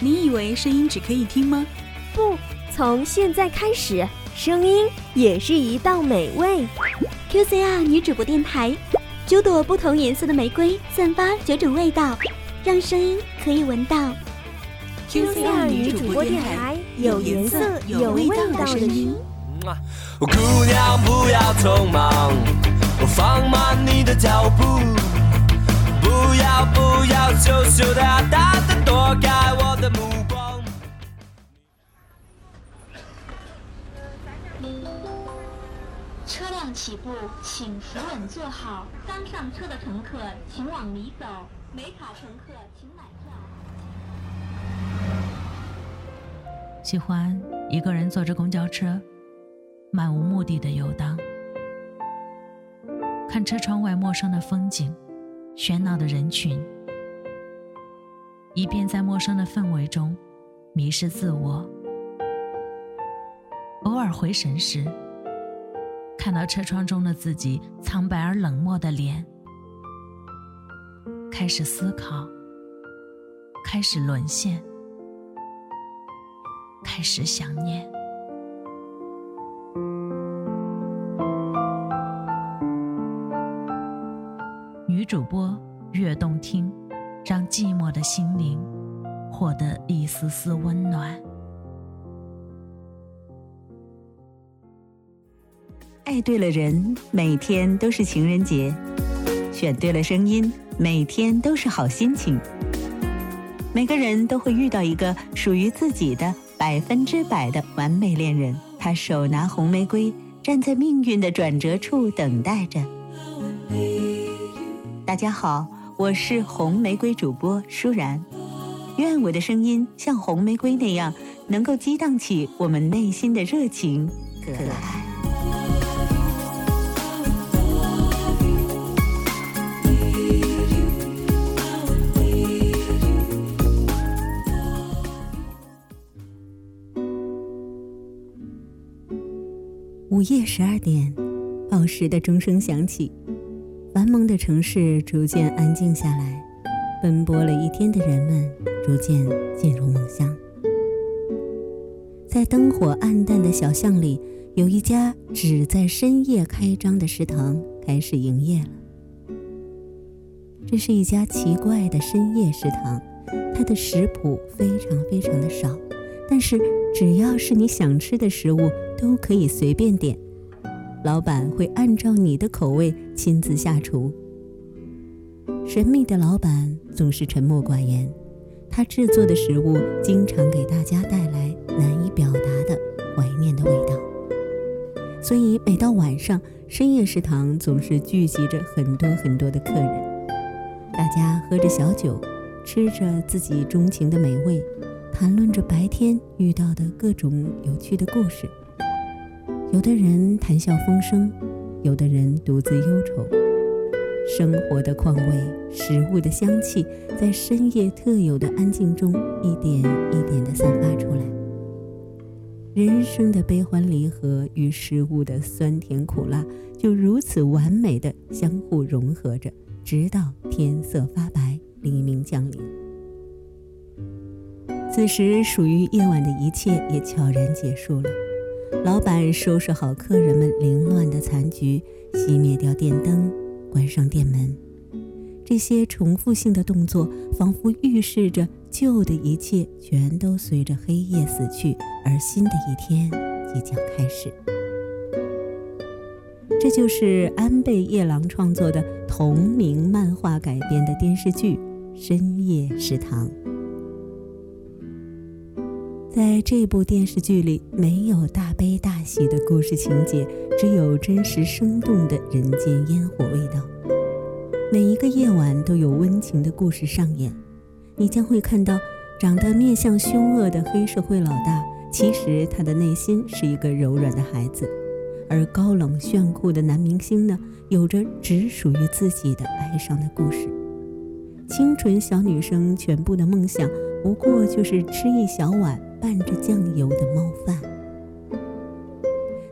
你以为声音只可以听吗？不，从现在开始，声音也是一道美味。QCR 女主播电台，九朵不同颜色的玫瑰，散发九种味道，让声音可以闻到。QCR 女主播电台，有颜色、有味道的声音。姑娘不要匆忙，放慢你的脚步，不要不要羞羞答答的躲开我的目光。车辆起步，请扶稳坐好。刚上车的乘客请往里走，没卡乘客请买票。喜欢一个人坐着公交车。漫无目的的游荡，看车窗外陌生的风景，喧闹的人群，一边在陌生的氛围中迷失自我。偶尔回神时，看到车窗中的自己苍白而冷漠的脸，开始思考，开始沦陷，开始想念。女主播越动听，让寂寞的心灵获得一丝丝温暖。爱对了人，每天都是情人节；选对了声音，每天都是好心情。每个人都会遇到一个属于自己的百分之百的完美恋人，他手拿红玫瑰，站在命运的转折处等待着。大家好，我是红玫瑰主播舒然，愿我的声音像红玫瑰那样，能够激荡起我们内心的热情可爱。午夜十二点，报时的钟声响起。繁忙的城市逐渐安静下来，奔波了一天的人们逐渐进入梦乡。在灯火暗淡的小巷里，有一家只在深夜开张的食堂开始营业了。这是一家奇怪的深夜食堂，它的食谱非常非常的少，但是只要是你想吃的食物，都可以随便点。老板会按照你的口味亲自下厨。神秘的老板总是沉默寡言，他制作的食物经常给大家带来难以表达的怀念的味道。所以每到晚上，深夜食堂总是聚集着很多很多的客人，大家喝着小酒，吃着自己钟情的美味，谈论着白天遇到的各种有趣的故事。有的人谈笑风生，有的人独自忧愁。生活的况味，食物的香气，在深夜特有的安静中，一点一点地散发出来。人生的悲欢离合与食物的酸甜苦辣，就如此完美的相互融合着，直到天色发白，黎明降临。此时，属于夜晚的一切也悄然结束了。老板收拾好客人们凌乱的残局，熄灭掉电灯，关上店门。这些重复性的动作，仿佛预示着旧的一切全都随着黑夜死去，而新的一天即将开始。这就是安倍夜郎创作的同名漫画改编的电视剧《深夜食堂》。在这部电视剧里，没有大悲大喜的故事情节，只有真实生动的人间烟火味道。每一个夜晚都有温情的故事上演，你将会看到长得面相凶恶的黑社会老大，其实他的内心是一个柔软的孩子；而高冷炫酷的男明星呢，有着只属于自己的哀伤的故事。清纯小女生全部的梦想，不过就是吃一小碗。拌着酱油的猫饭，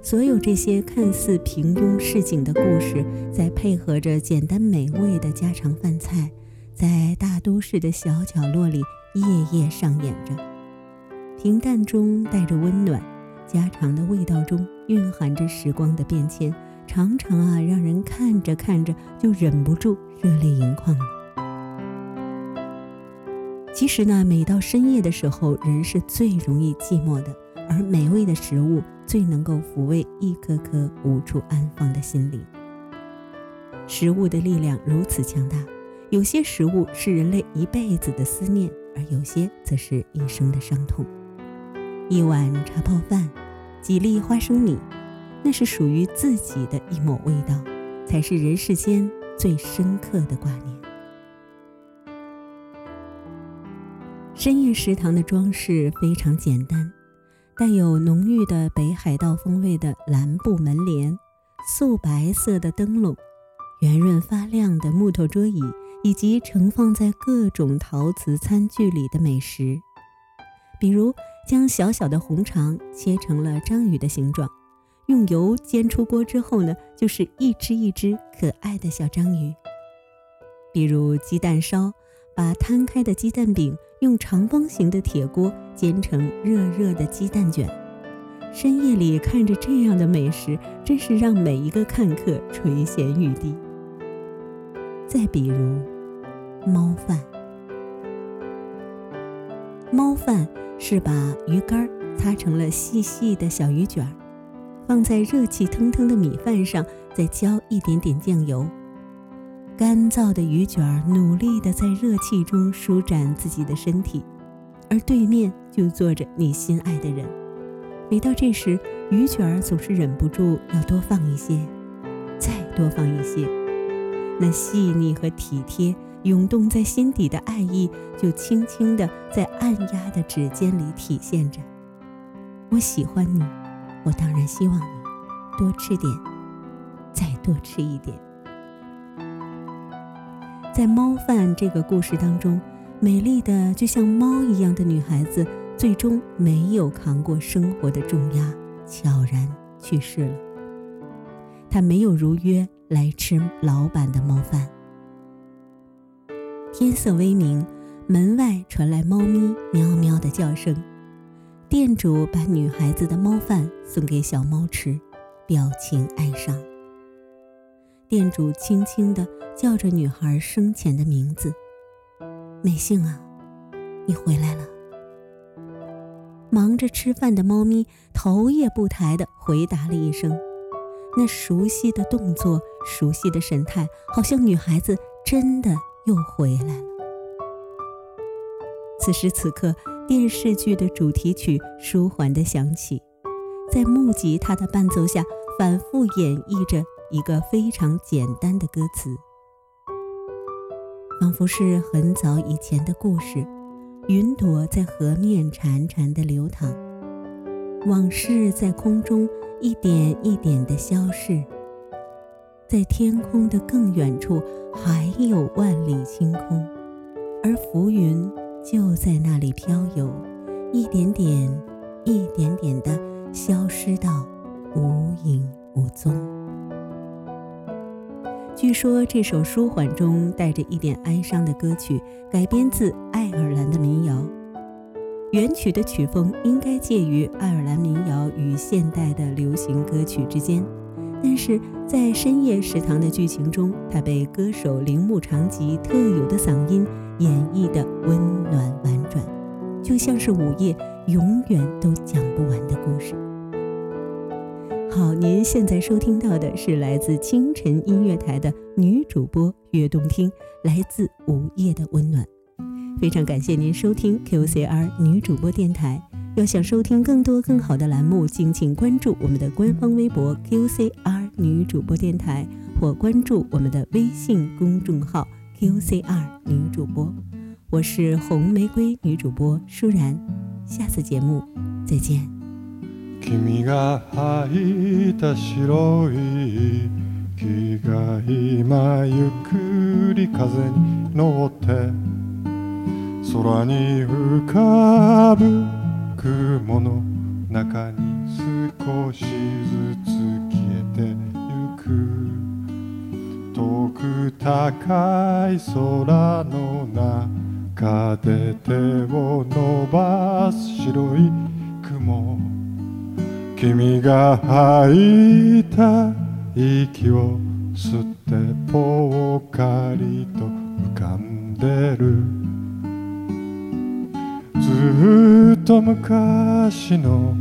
所有这些看似平庸市井的故事，再配合着简单美味的家常饭菜，在大都市的小角落里夜夜上演着。平淡中带着温暖，家常的味道中蕴含着时光的变迁，常常啊，让人看着看着就忍不住热泪盈眶了。其实呢，每到深夜的时候，人是最容易寂寞的，而美味的食物最能够抚慰一颗颗无处安放的心灵。食物的力量如此强大，有些食物是人类一辈子的思念，而有些则是一生的伤痛。一碗茶泡饭，几粒花生米，那是属于自己的一抹味道，才是人世间最深刻的挂念。深夜食堂的装饰非常简单，带有浓郁的北海道风味的蓝布门帘，素白色的灯笼。圆润发亮的木头桌椅，以及盛放在各种陶瓷餐具里的美食，比如将小小的红肠切成了章鱼的形状，用油煎出锅之后呢，就是一只一只可爱的小章鱼。比如鸡蛋烧，把摊开的鸡蛋饼用长方形的铁锅煎成热热的鸡蛋卷。深夜里看着这样的美食，真是让每一个看客垂涎欲滴。再比如，猫饭。猫饭是把鱼干擦成了细细的小鱼卷儿，放在热气腾腾的米饭上，再浇一点点酱油。干燥的鱼卷儿努力地在热气中舒展自己的身体，而对面就坐着你心爱的人。每到这时，鱼卷儿总是忍不住要多放一些，再多放一些。那细腻和体贴涌动在心底的爱意，就轻轻地在按压的指尖里体现着。我喜欢你，我当然希望你多吃点，再多吃一点。在猫饭这个故事当中，美丽的就像猫一样的女孩子，最终没有扛过生活的重压，悄然去世了。她没有如约。来吃老板的猫饭。天色微明，门外传来猫咪喵喵的叫声。店主把女孩子的猫饭送给小猫吃，表情哀伤。店主轻轻地叫着女孩生前的名字：“美幸啊，你回来了。”忙着吃饭的猫咪头也不抬地回答了一声。那熟悉的动作，熟悉的神态，好像女孩子真的又回来了。此时此刻，电视剧的主题曲舒缓地响起，在木吉他的伴奏下，反复演绎着一个非常简单的歌词，仿佛是很早以前的故事。云朵在河面潺潺地流淌，往事在空中。一点一点的消逝，在天空的更远处还有万里晴空，而浮云就在那里飘游，一点点、一点点的消失到无影无踪。据说这首舒缓中带着一点哀伤的歌曲，改编自爱尔兰的民谣。原曲的曲风应该介于爱尔兰民谣与现代的流行歌曲之间，但是在深夜食堂的剧情中，它被歌手铃木长吉特有的嗓音演绎的温暖婉转，就像是午夜永远都讲不完的故事。好，您现在收听到的是来自清晨音乐台的女主播悦动听，来自午夜的温暖。非常感谢您收听 QCR 女主播电台。要想收听更多更好的栏目，敬请关注我们的官方微博 QCR 女主播电台，或关注我们的微信公众号 QCR 女主播。我是红玫瑰女主播舒然，下次节目再见。君が履いた白い木が今ゆっくり風に乗って空に浮かぶ雲の中に少しずつ消えてゆく。遠く高い空の中で手を伸ばす白い雲。君が吐いた息を吸ってぽっかりと浮かんでる。ずっと昔の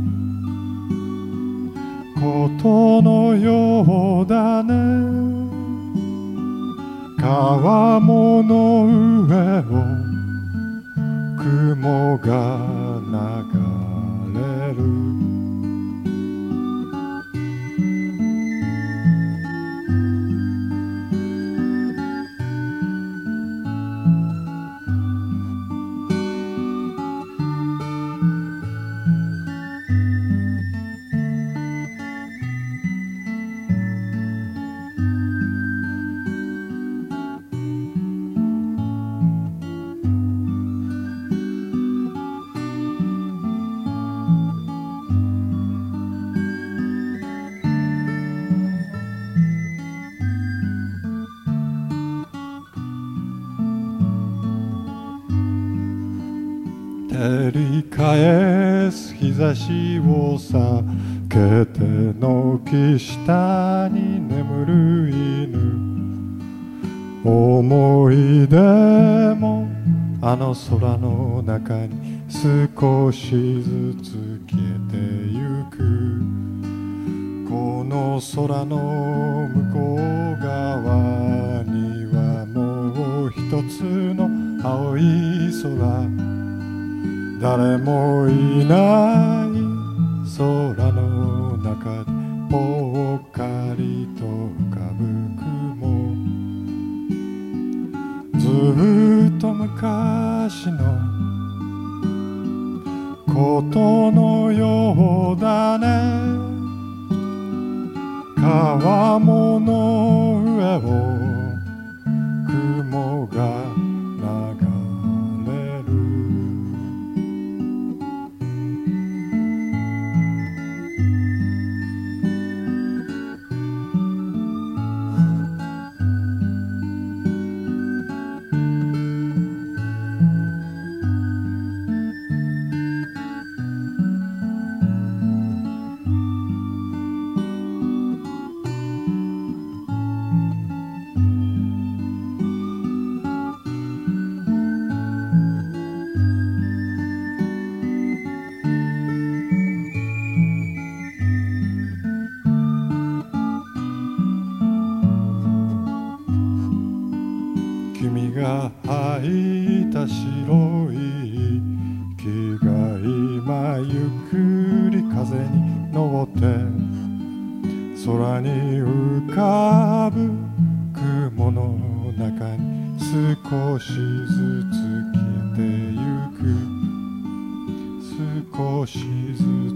ことのようだね。川面の上を雲が流返す日差しを避けて軒下に眠る犬。思い出もあの空の中に少しずつ消えてゆく。この空の向こう側にはもう一つの青い空。誰もいない空の中でぽっかりと浮かぶ雲。ずっと昔のことのようだね。川面のまゆっくり風に乗って空に浮かぶ雲の中に少しずつ消えてゆく。少しずつ